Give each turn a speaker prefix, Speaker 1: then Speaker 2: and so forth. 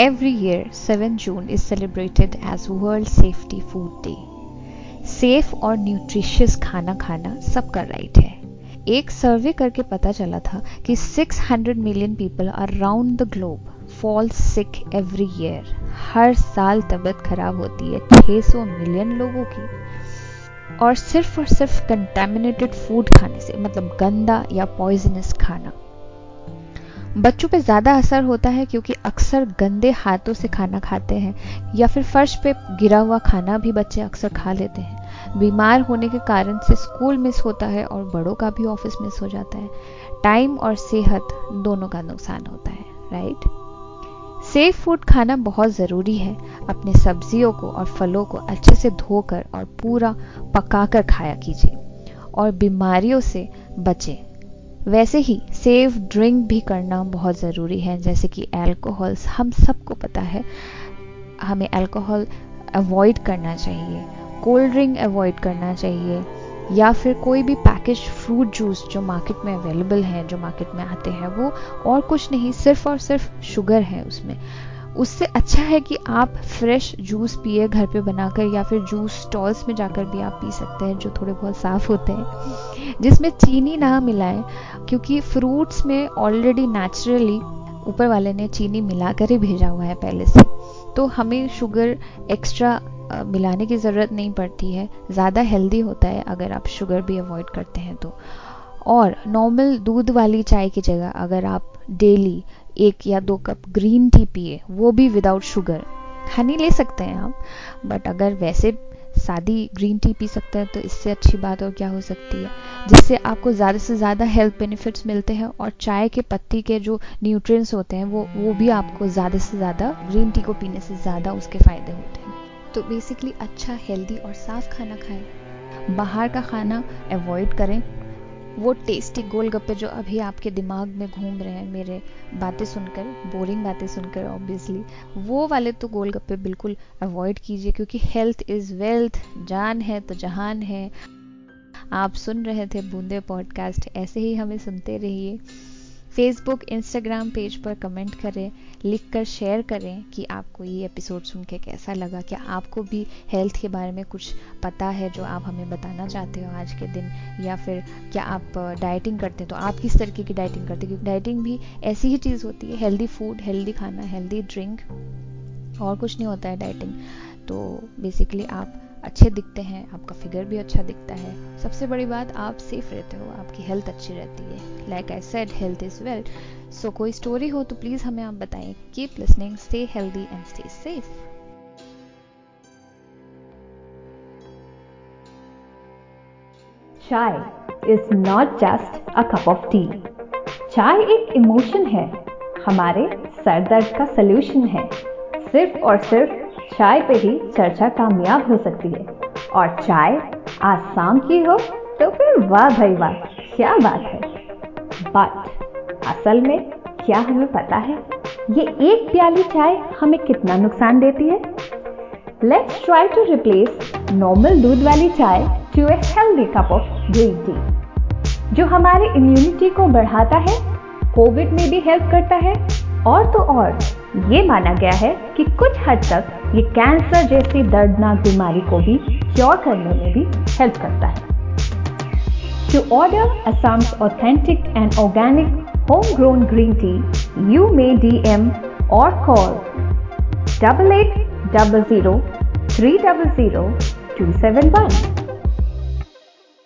Speaker 1: Every year, 7 June is celebrated as World Safety Food Day. Safe और nutritious खाना खाना सबका राइट है। एक सर्वे करके पता चला था कि 600 million people around the globe fall sick every year हर साल तबीयत खराब होती है 600 मिलियन लोगों की। और सिर्फ़ और सिर्फ़ कंटेमिनेटेड फ़ूड खाने से मतलब गंदा या पॉइजनस खाना। बच्चों पे ज़्यादा असर होता है क्योंकि अक्सर गंदे हाथों से खाना खाते हैं, या फिर फर्श पे गिरा हुआ खाना भी बच्चे अक्सर खा लेते हैं। बीमार होने के कारण से स्कूल मिस होता है और बड़ों का भी ऑफ़िस मिस हो जाता है। टाइम और सेहत दोनों का नुकसान होता है, राइट? सेफ़ फ़ूड खाना बहुत ज़रूरी है। अपने सब्जियों को और फलों को अच्छे से धोकर और पूरा पकाकर खाया कीजिए। और बीमारियों से बचें। वैसे ही सेफ़ ड्रिंक भी करना बहुत ज़रूरी है, जैसे कि अल्कोहल हम सबको पता है, हमें अल्कोहल अवॉइड करना चाहिए कोल्ड ड्रिंक अवॉइड करना चाहिए, या फिर कोई भी पैकेज फ्रूट जूस जो मार्केट में अवेलेबल है, जो मार्केट में आते हैं, वो और कुछ नहीं, सिर्फ़ और सिर्फ़ शुगर है उसमें। उससे अच्छा है कि आप फ्रेश जूस पिए, घर पे बनाकर या फिर जूस स्टॉल्स में जाकर भी आप पी सकते हैं, जो थोड़े बहुत साफ़ होते हैं। जिसमें चीनी ना मिलाएँ, क्योंकि फ्रूट्स में ऑलरेडी नेचुरली ऊपर वाले ने चीनी मिलाकर ही भेजा हुआ है पहले से। तो हमें शुगर एक्स्ट्रा मिलाने की ज़रूरत नहीं पड़ती है। ज़्यादा हेल्दी होता है अगर आप शुगर भी अवॉइड करते हैं तो। और नॉर्मल दूध वाली चाय की जगह अगर आप डेली एक या दो कप ग्रीन टी पिए, वो भी विदाउट शुगर हनी ले सकते हैं आप बट अगर वैसे सादी ग्रीन टी पी सकते हैं तो इससे अच्छी बात और क्या हो सकती है? जिससे आपको ज़्यादा से ज़्यादा हेल्थ बेनिफिट्स मिलते हैं और चाय के पत्ती के जो न्यूट्रिएंट्स होते हैं, वो वो भी आपको ज़्यादा से ज़्यादा ग्रीन टी को पीने से ज़्यादा उसके फ़ायदे होते हैं। तो बेसिकली अच्छा हेल्दी और साफ़ खाना खाएँ। बाहर का खाना अवॉइड करें। वो टेस्टी गोलगप्पे जो अभी आपके दिमाग में घूम रहे हैं, मेरे बातें सुनकर बोरिंग बातें सुनकर ऑब्वियसली वो वाले तो गोलगप्पे बिल्कुल अवॉइड कीजिए, क्योंकि हेल्थ इज़ वेल्थ जान है तो जहान है। आप सुन रहे थे बूंदे पॉडकास्ट ऐसे ही हमें सुनते रहिए। फेसबुक इंस्टाग्राम पेज पर कमेंट करें लिख कर शेयर करें कि आपको ये एपिसोड सुन के कैसा लगा। क्या आपको भी हेल्थ के बारे में कुछ पता है जो आप हमें बताना चाहते हो आज के दिन? या फिर क्या आप डाइटिंग करते हैं? तो आप किस तरीके की डाइटिंग करते हैं? क्योंकि डाइटिंग भी ऐसी ही चीज़ होती है हेल्दी फ़ूड हेल्दी खाना हेल्दी ड्रिंक और कुछ नहीं होता है डाइटिंग तो बेसिकली आप अच्छे दिखते हैं, आपका फिगर भी अच्छा दिखता है। सबसे बड़ी बात, आप सेफ़ रहते हो, आपकी हेल्थ अच्छी रहती है। Like I said health is wealth so कोई स्टोरी हो तो प्लीज़ हमें आप बताएँ। Keep listening stay healthy and stay safe
Speaker 2: chai is not just a cup of tea चाय एक इमोशन है। हमारे सर दर्द का सोल्यूशन है। सिर्फ़ और सिर्फ़ चाय पे ही चर्चा कामयाब हो सकती है। और चाय आज शाम की हो तो फिर वाह भाई वाह, क्या बात है। बट असल में क्या हमें पता है, ये एक प्याली चाय हमें कितना नुकसान देती है? Let's try to replace normal दूध वाली चाय to a healthy cup of green tea जो हमारे इम्यूनिटी को बढ़ाता है कोविड में भी हेल्प करता है। और तो और, ये माना गया है कि कुछ हद तक ये कैंसर जैसी दर्दनाक बीमारी को भी क्योर करने में भी हेल्प करता है।
Speaker 1: To order Assam's authentic and organic home grown green tea you may D M और call double eight double zero three double zero two seven one